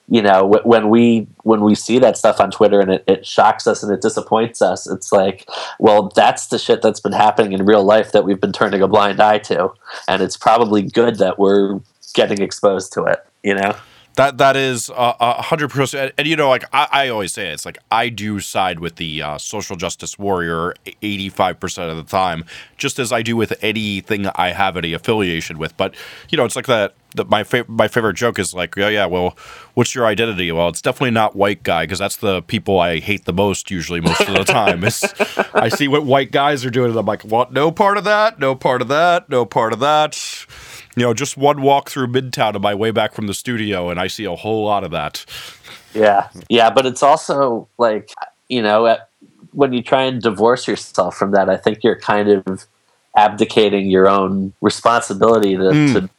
you know, when we when we see that stuff on Twitter and it, it shocks us and it disappoints us, it's like, well, that's the shit that's been happening in real life that we've been turning a blind eye to, and it's probably good that we're getting exposed to it, you know. That that is a hundred percent, and you know, like I, I, always say, it's like I do side with the uh, social justice warrior eighty five percent of the time, just as I do with anything I have any affiliation with. But you know, it's like that. that my favorite my favorite joke is like, yeah, yeah. Well, what's your identity? Well, it's definitely not white guy because that's the people I hate the most usually most of the time. Is I see what white guys are doing, and I'm like, what? No part of that. No part of that. No part of that you know, just one walk through Midtown on my way back from the studio, and I see a whole lot of that. Yeah, yeah, but it's also like you know, when you try and divorce yourself from that, I think you're kind of abdicating your own responsibility to, mm. to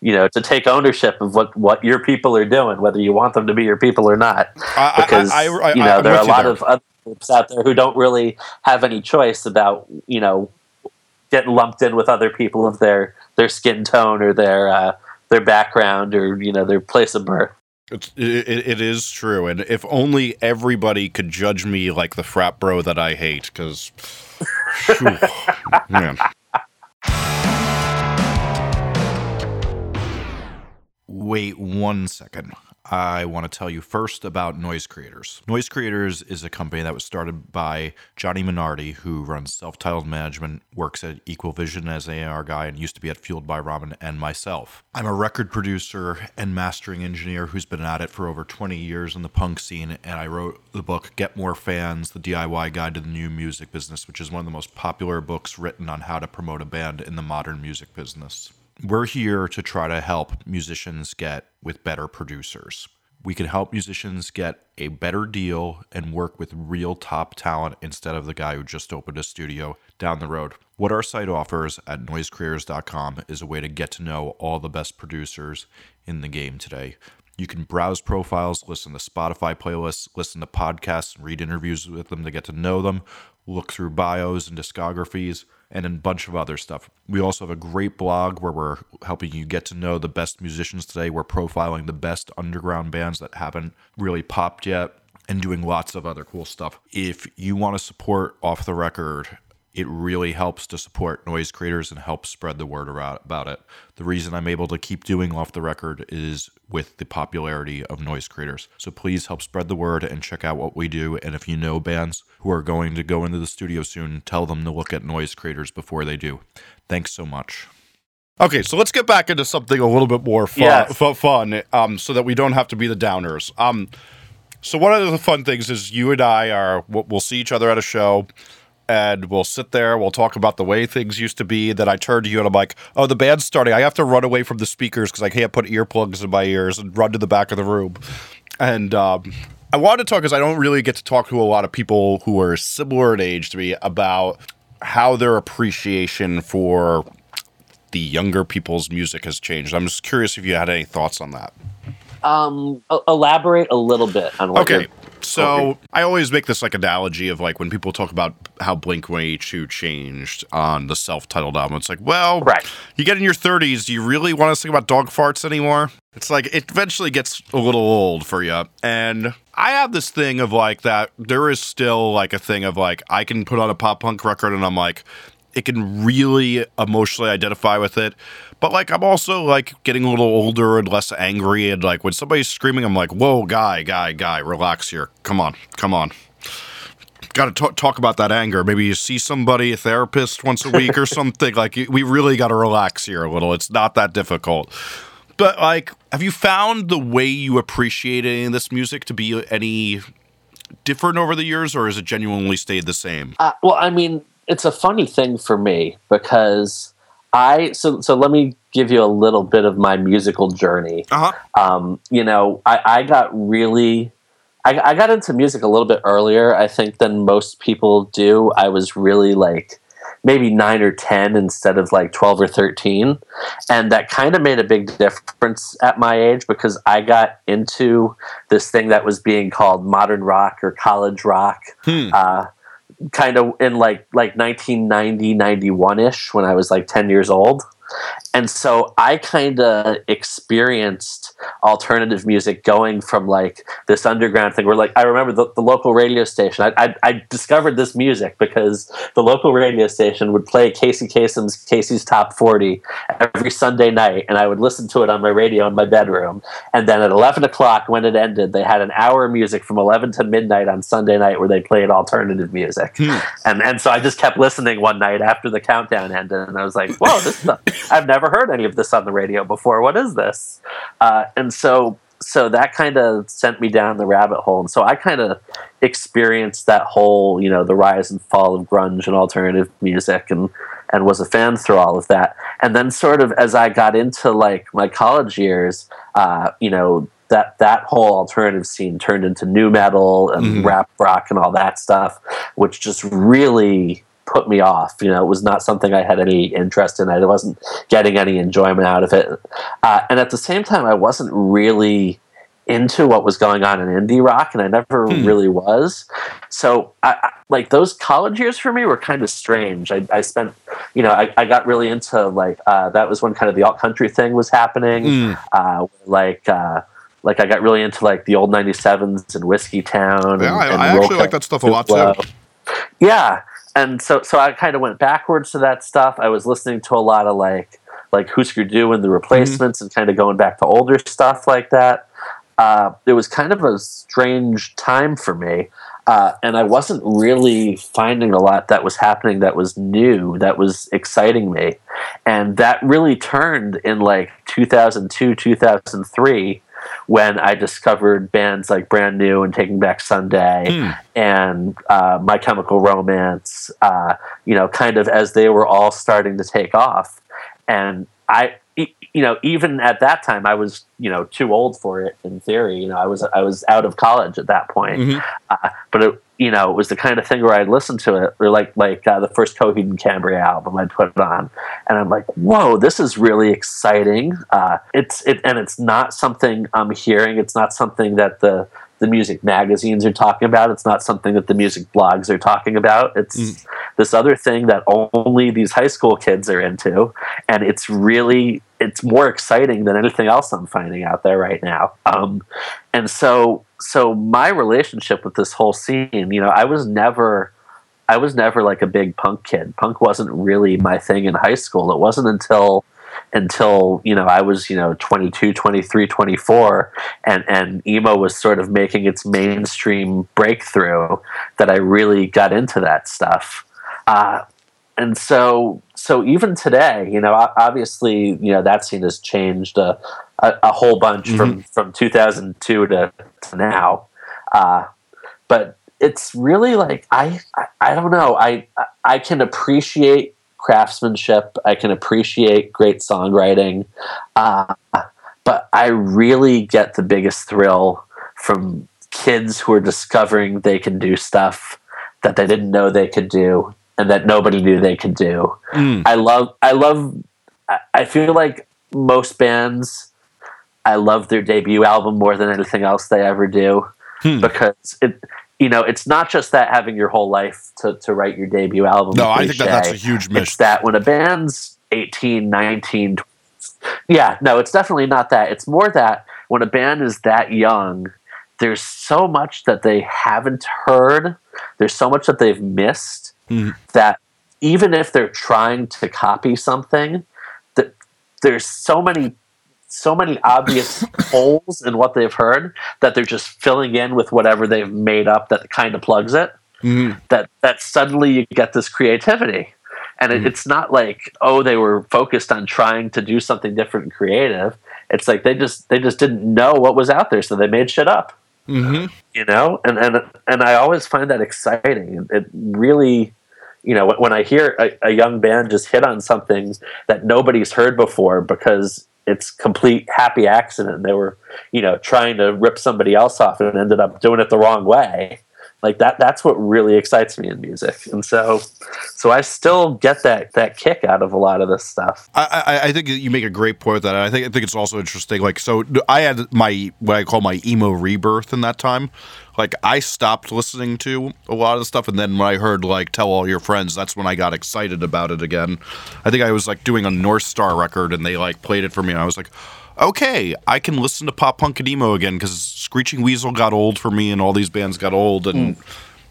you know to take ownership of what what your people are doing whether you want them to be your people or not because I, I, I, you know there are a lot there. of other groups out there who don't really have any choice about you know getting lumped in with other people of their their skin tone or their uh, their background or you know their place of birth. It's, it, it is true, and if only everybody could judge me like the frat bro that I hate, because man. Wait one second. I want to tell you first about Noise Creators. Noise Creators is a company that was started by Johnny Minardi, who runs self titled management, works at Equal Vision as an AR guy, and used to be at Fueled by Ramen, and myself. I'm a record producer and mastering engineer who's been at it for over 20 years in the punk scene, and I wrote the book Get More Fans The DIY Guide to the New Music Business, which is one of the most popular books written on how to promote a band in the modern music business. We're here to try to help musicians get with better producers. We can help musicians get a better deal and work with real top talent instead of the guy who just opened a studio down the road. What our site offers at noisecreators.com is a way to get to know all the best producers in the game today. You can browse profiles, listen to Spotify playlists, listen to podcasts, read interviews with them to get to know them, look through bios and discographies and a bunch of other stuff. We also have a great blog where we're helping you get to know the best musicians today. We're profiling the best underground bands that haven't really popped yet and doing lots of other cool stuff. If you want to support Off the Record it really helps to support noise creators and help spread the word about it. The reason I'm able to keep doing off the record is with the popularity of noise creators. So please help spread the word and check out what we do. And if you know bands who are going to go into the studio soon, tell them to look at noise creators before they do. Thanks so much. Okay, so let's get back into something a little bit more fun, yes. fun um, so that we don't have to be the downers. Um, so one of the fun things is you and I are we'll see each other at a show and we'll sit there. We'll talk about the way things used to be. Then I turn to you and I'm like, "Oh, the band's starting. I have to run away from the speakers because I can't put earplugs in my ears and run to the back of the room." And um, I wanted to talk because I don't really get to talk to a lot of people who are similar in age to me about how their appreciation for the younger people's music has changed. I'm just curious if you had any thoughts on that. Um, elaborate a little bit on what. Okay, so okay. I always make this like analogy of like when people talk about how Blink One Eighty Two changed on the self-titled album. It's like, well, right. You get in your 30s, do you really want to think about dog farts anymore? It's like it eventually gets a little old for you, and I have this thing of like that. There is still like a thing of like I can put on a pop punk record, and I'm like, it can really emotionally identify with it but like I'm also like getting a little older and less angry and like when somebody's screaming I'm like, "Whoa, guy, guy, guy, relax here. Come on. Come on." Got to talk about that anger. Maybe you see somebody, a therapist once a week or something. Like we really got to relax here a little. It's not that difficult. But like, have you found the way you appreciate any of this music to be any different over the years, or has it genuinely stayed the same? Uh, well, I mean, it's a funny thing for me because I so so let me give you a little bit of my musical journey. Uh-huh. Um, you know, I, I got really I, I got into music a little bit earlier, I think, than most people do. I was really like maybe nine or 10 instead of like 12 or 13. And that kind of made a big difference at my age because I got into this thing that was being called modern rock or college rock. Hmm. Uh, kind of in like like 1990 91ish when I was like 10 years old. And so I kind of experienced alternative music going from like this underground thing where like I remember the, the local radio station. I, I, I, discovered this music because the local radio station would play Casey Kasem's Casey's Top 40 every Sunday night, and I would listen to it on my radio in my bedroom. And then at 11 o'clock, when it ended, they had an hour of music from 11 to midnight on Sunday night where they played alternative music. Hmm. And and so I just kept listening one night after the countdown ended, and I was like, "Whoa, this stuff." I've never heard any of this on the radio before. What is this? Uh, and so so that kind of sent me down the rabbit hole and so i kind of experienced that whole you know the rise and fall of grunge and alternative music and and was a fan through all of that and then sort of as i got into like my college years uh, you know that that whole alternative scene turned into nu metal and mm-hmm. rap rock and all that stuff which just really put me off. You know, it was not something I had any interest in. I wasn't getting any enjoyment out of it. Uh, and at the same time, I wasn't really into what was going on in indie rock, and I never hmm. really was. So, I, I, like those college years for me were kind of strange. I, I spent, you know, I, I, got really into like uh, that was when kind of the alt country thing was happening. Hmm. Uh, like uh, like I got really into like the Old 97's and Whiskeytown. Yeah, and, I, and I actually like that stuff a lot too. Yeah, and so so I kind of went backwards to that stuff. I was listening to a lot of like like Hüsker Dü and the Replacements, mm-hmm. and kind of going back to older stuff like that. Uh, it was kind of a strange time for me. Uh, and I wasn't really finding a lot that was happening that was new, that was exciting me. And that really turned in like 2002, 2003 when I discovered bands like Brand New and Taking Back Sunday mm. and uh, My Chemical Romance, uh, you know, kind of as they were all starting to take off. And I, you know, even at that time, I was, you know, too old for it in theory. You know, I was, I was out of college at that point. Mm-hmm. Uh, but it, you know, it was the kind of thing where I'd listen to it, or like, like uh, the first Coheed and Cambria album I'd put it on, and I'm like, whoa, this is really exciting. Uh, it's it, and it's not something I'm hearing. It's not something that the the music magazines are talking about. It's not something that the music blogs are talking about. It's mm. this other thing that only these high school kids are into, and it's really it's more exciting than anything else I'm finding out there right now. Um, and so so my relationship with this whole scene, you know, I was never. I was never like a big punk kid. Punk wasn't really my thing in high school. It wasn't until until you know I was you know 22 23 24 and and emo was sort of making its mainstream breakthrough that I really got into that stuff uh, and so so even today you know obviously you know that scene has changed a, a, a whole bunch mm-hmm. from from 2002 to, to now uh, but it's really like I, I I don't know I I can appreciate craftsmanship. I can appreciate great songwriting, uh, but I really get the biggest thrill from kids who are discovering they can do stuff that they didn't know they could do and that nobody knew they could do. Mm. I love. I love. I feel like most bands. I love their debut album more than anything else they ever do hmm. because it you know, it's not just that having your whole life to, to write your debut album. No, I think that that's a huge mission. It's that when a band's 18, 19, 20, yeah, no, it's definitely not that. It's more that when a band is that young, there's so much that they haven't heard, there's so much that they've missed mm. that even if they're trying to copy something, that there's so many so many obvious holes in what they've heard that they're just filling in with whatever they've made up that kind of plugs it. Mm-hmm. That that suddenly you get this creativity, and mm-hmm. it, it's not like oh they were focused on trying to do something different and creative. It's like they just they just didn't know what was out there, so they made shit up. Mm-hmm. You know, and and and I always find that exciting. It really you know when I hear a, a, young band just hit on something that nobody's heard before because it's complete happy accident. They were, you know, trying to rip somebody else off and ended up doing it the wrong way. Like that that's what really excites me in music. And so so I still get that that kick out of a lot of this stuff. I, I, I think you make a great point with that. I think I think it's also interesting. Like so I had my what I call my emo rebirth in that time like I stopped listening to a lot of the stuff, and then when I heard like "Tell All Your Friends," that's when I got excited about it again. I think I was like doing a Northstar record, and they like played it for me, and I was like, okay, I can listen to pop punk and emo again because Screeching Weasel got old for me, and all these bands got old, and. Mm.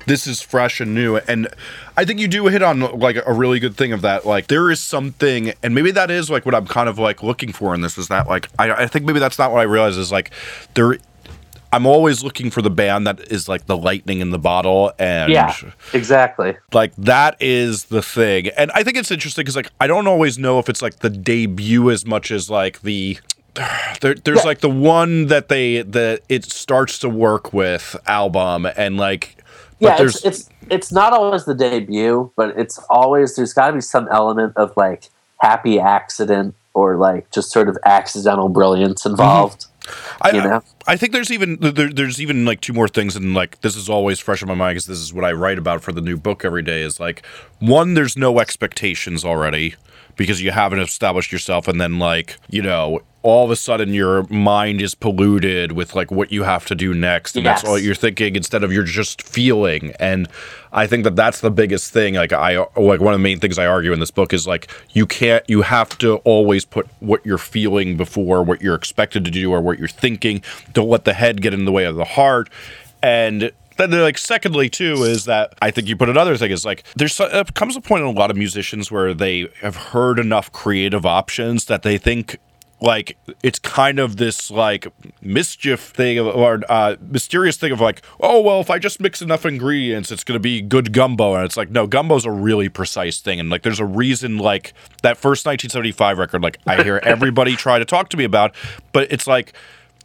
This is fresh and new, and I think you do hit on like a really good thing of that. Like there is something, and maybe that is like what I'm kind of like looking for in this. Is that like I, I think maybe that's not what I realize is like there I'm always looking for the band that is like the lightning in the bottle, and yeah, exactly. Like that is the thing, and I think it's interesting because like I don't always know if it's like the debut as much as like the there, there's yeah. like the one that they that it starts to work with album, and like yeah, it's, it's it's not always the debut, but it's always there's got to be some element of like happy accident or like just sort of accidental brilliance involved. Mm-hmm. I, you know? I, I think there's even there, there's even like two more things, and like this is always fresh in my mind because this is what I write about for the new book every day. Is like one, there's no expectations already because you haven't established yourself and then like you know all of a sudden your mind is polluted with like what you have to do next and yes. that's all you're thinking instead of you're just feeling. And i think that that's the biggest thing like i like one of the main things i argue in this book is like you can't you have to always put what you're feeling before what you're expected to do or what you're thinking. Don't let the head get in the way of the heart. And then like secondly too is that I think you put another thing is like there's uh, comes a point in a lot of musicians where they have heard enough creative options that they think like it's kind of this like mischief thing of, or uh, mysterious thing of like oh well if i just mix enough ingredients it's going to be good gumbo. And it's like no gumbo's a really precise thing. And like there's a reason like that first 1975 record like i hear everybody try to talk to me about but it's like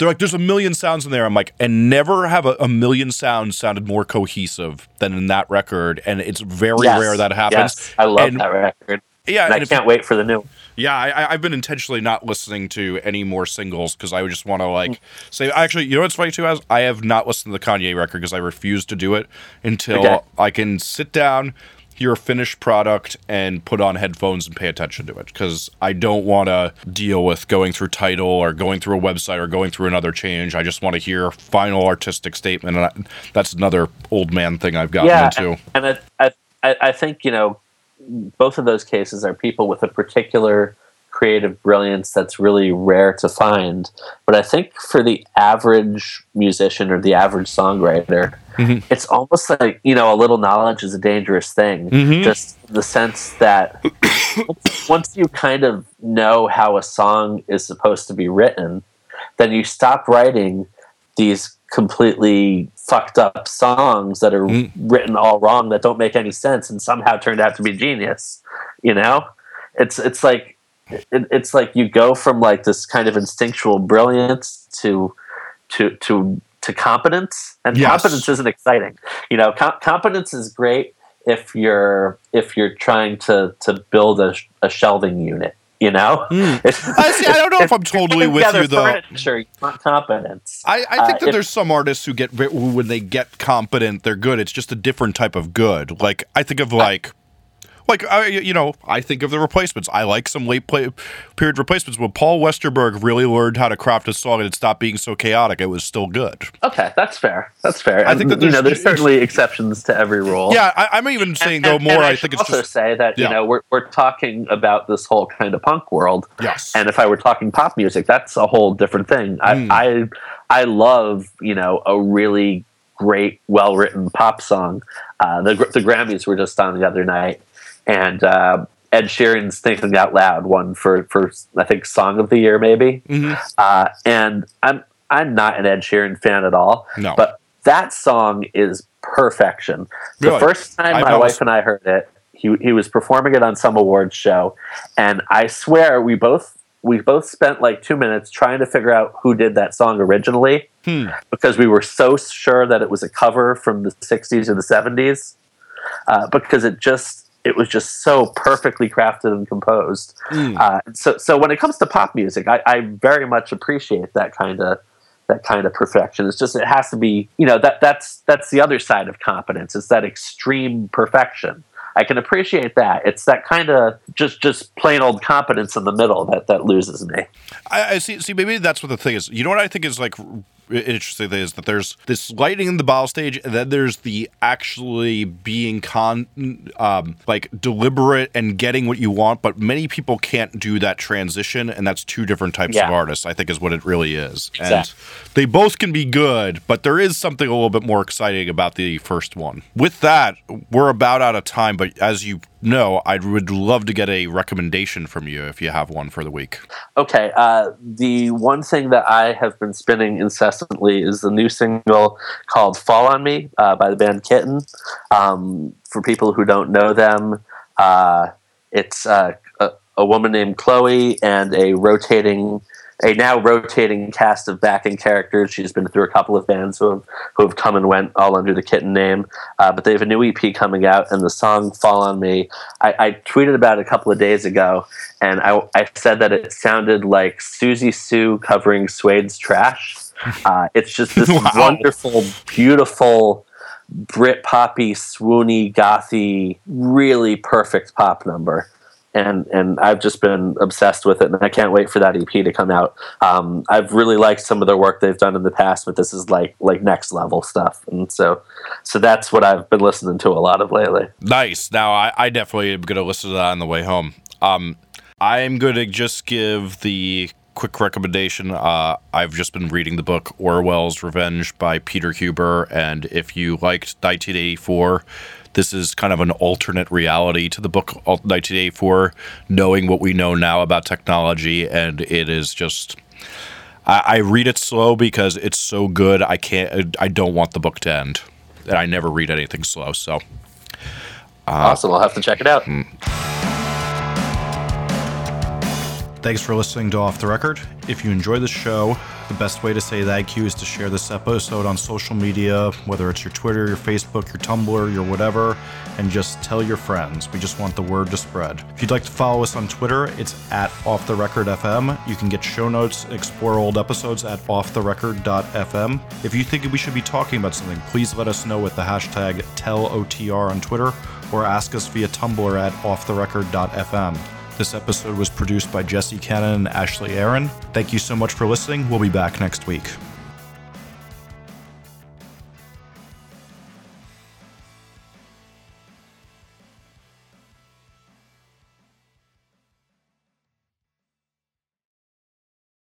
they're like there's a million sounds in there i'm like and never have a, a million sounds sounded more cohesive than in that record and it's very yes, rare that happens yes, i love and, that record yeah, and, and I can't wait for the new. Yeah, I, have been intentionally not listening to any more singles because I just want to like mm. say. Actually, you know what's funny too? As I have not listened to the Kanye record because I refuse to do it until okay. I can sit down, hear a finished product, and put on headphones and pay attention to it. Because I don't want to deal with going through Tidal or going through a website or going through another change. I just want to hear final artistic statement, and I, that's another old man thing I've gotten yeah, into. And, and I, I, I think you know both of those cases are people with a particular creative brilliance that's really rare to find. But I think for the average musician or the average songwriter, mm-hmm. it's almost like, you know, a little knowledge is a dangerous thing. Mm-hmm. Just the sense that once you kind of know how a song is supposed to be written, then you stop writing these completely fucked up songs that are mm. written all wrong that don't make any sense and somehow turned out to be genius you know it's it's like it, it's like you go from like this kind of instinctual brilliance to to to to competence and yes. competence isn't exciting you know com- competence is great if you're if you're trying to to build a, a shelving unit you know, mm. I, see, I don't know if I'm totally with you though. Sure, want competence. I, I think uh, that if, there's some artists who get when they get competent, they're good. It's just a different type of good. Like I think of like like I, you know, I think of the replacements. I like some late play, period replacements. When Paul Westerberg really learned how to craft a song and it stopped being so chaotic, it was still good. Okay, that's fair. That's fair. I think that there's, you know, there's certainly exceptions to every rule. Yeah, I, am even saying and, though and, more. And I, I think it's also just, say that yeah. you know we're we're talking about this whole kind of punk world. Yes. And if I were talking pop music, that's a whole different thing. Mm. I I I love you know a really great, well written pop song. Uh, the the Grammys were just on the other night and uh, Ed Sheeran's "Thinking Out Loud" one for for I think Song of the Year maybe. Mm-hmm. Uh, and I'm I'm not an Ed Sheeran fan at all. No. but that song is perfection. Really? The first time my wife and I heard it, he he was performing it on some awards show, and I swear we both we both spent like two minutes trying to figure out who did that song originally hmm. because we were so sure that it was a cover from the 60s or the 70s uh, because it just it was just so perfectly crafted and composed. Mm. Uh, so, so when it comes to pop music, I, I very much appreciate that kind of that kind of perfection. It's just it has to be, you know, that that's that's the other side of competence. It's that extreme perfection. I can appreciate that. It's that kind of just just plain old competence in the middle that that loses me. I, I see. See, maybe that's what the thing is. You know what I think is like interesting thing is that there's this lighting in the battle stage, and then there's the actually being con, um, like deliberate and getting what you want. But many people can't do that transition, and that's two different types yeah. of artists. I think is what it really is, exactly. and they both can be good, but there is something a little bit more exciting about the first one. With that, we're about out of time, but as you no, I would love to get a recommendation from you if you have one for the week. Okay. Uh, the one thing that I have been spinning incessantly is the new single called Fall on Me uh, by the band Kitten. Um, for people who don't know them, uh, it's uh, a, a woman named Chloe and a rotating a now rotating cast of backing characters. She's been through a couple of bands who have who have come and went all under the Kitten name. Uh, but they have a new EP coming out, and the song "Fall on Me." I, I tweeted about it a couple of days ago, and I, I said that it sounded like Siouxsie Sioux covering Suede's "Trash." Uh, it's just this wow. wonderful, beautiful. Brit poppy, swoony, gothy, really perfect pop number and and I've just been obsessed with it, and I can't wait for that EP to come out. Um, I've really liked some of their work they've done in the past, but this is like like next level stuff, and so so that's what I've been listening to a lot of lately. Nice. Now I, I definitely am gonna listen to that on the way home. Um, I'm gonna just give the quick recommendation. Uh, I've just been reading the book Orwell's Revenge by Peter Huber, and if you liked 1984 this is kind of an alternate reality to the book 1984, knowing what we know now about technology, and it is just. I, I read it slow because it's so good. I can't. I don't want the book to end, and I never read anything slow. So. Uh, awesome! I'll have to check it out. Hmm. Thanks for listening to Off the Record. If you enjoy the show, the best way to say thank you is to share this episode on social media, whether it's your Twitter, your Facebook, your Tumblr, your whatever, and just tell your friends. We just want the word to spread. If you'd like to follow us on Twitter, it's at Off the Record FM. You can get show notes explore old episodes at offtherecord.fm. If you think we should be talking about something, please let us know with the hashtag TellOTR on Twitter or ask us via Tumblr at offtherecord.fm. This episode was produced by Jesse Cannon and Ashley Aaron. Thank you so much for listening. We'll be back next week.